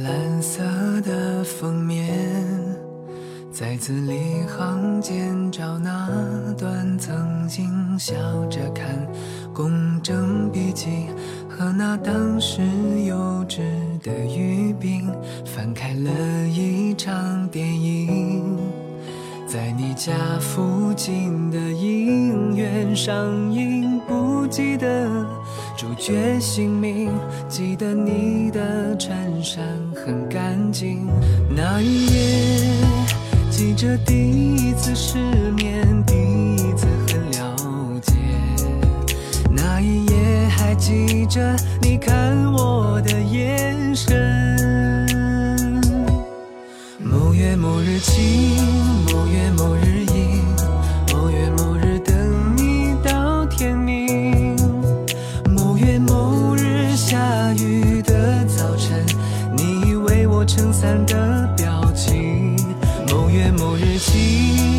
蓝色的封面，在字里行间找那段曾经笑着看公正笔记和那当时幼稚的语病。翻开了一场电影，在你家附近的影院上映，不记得。主角姓名，记得你的衬衫很干净。那一夜，记着第一次失眠，第一次很了解。那一夜，还记着你看我的眼神。某月某日晴，散的表情。某月某日晴，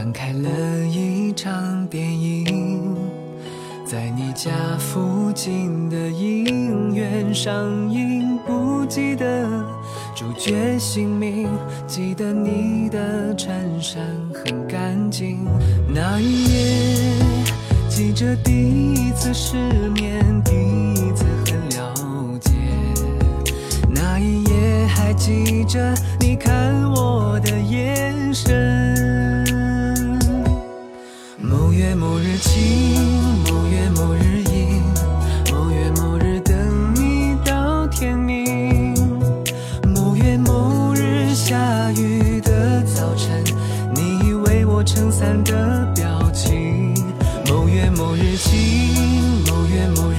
翻开了一场电影在你家附近的影院上映不记得主角姓名记得你的衬衫很干净。那一夜记着第一次失眠第一次很了解。那一夜还记着你今，某月某日，阴，某月某日，等你到天明。某月某日，下雨的早晨，你为我撑伞的表情。某月某日，晴，某月某。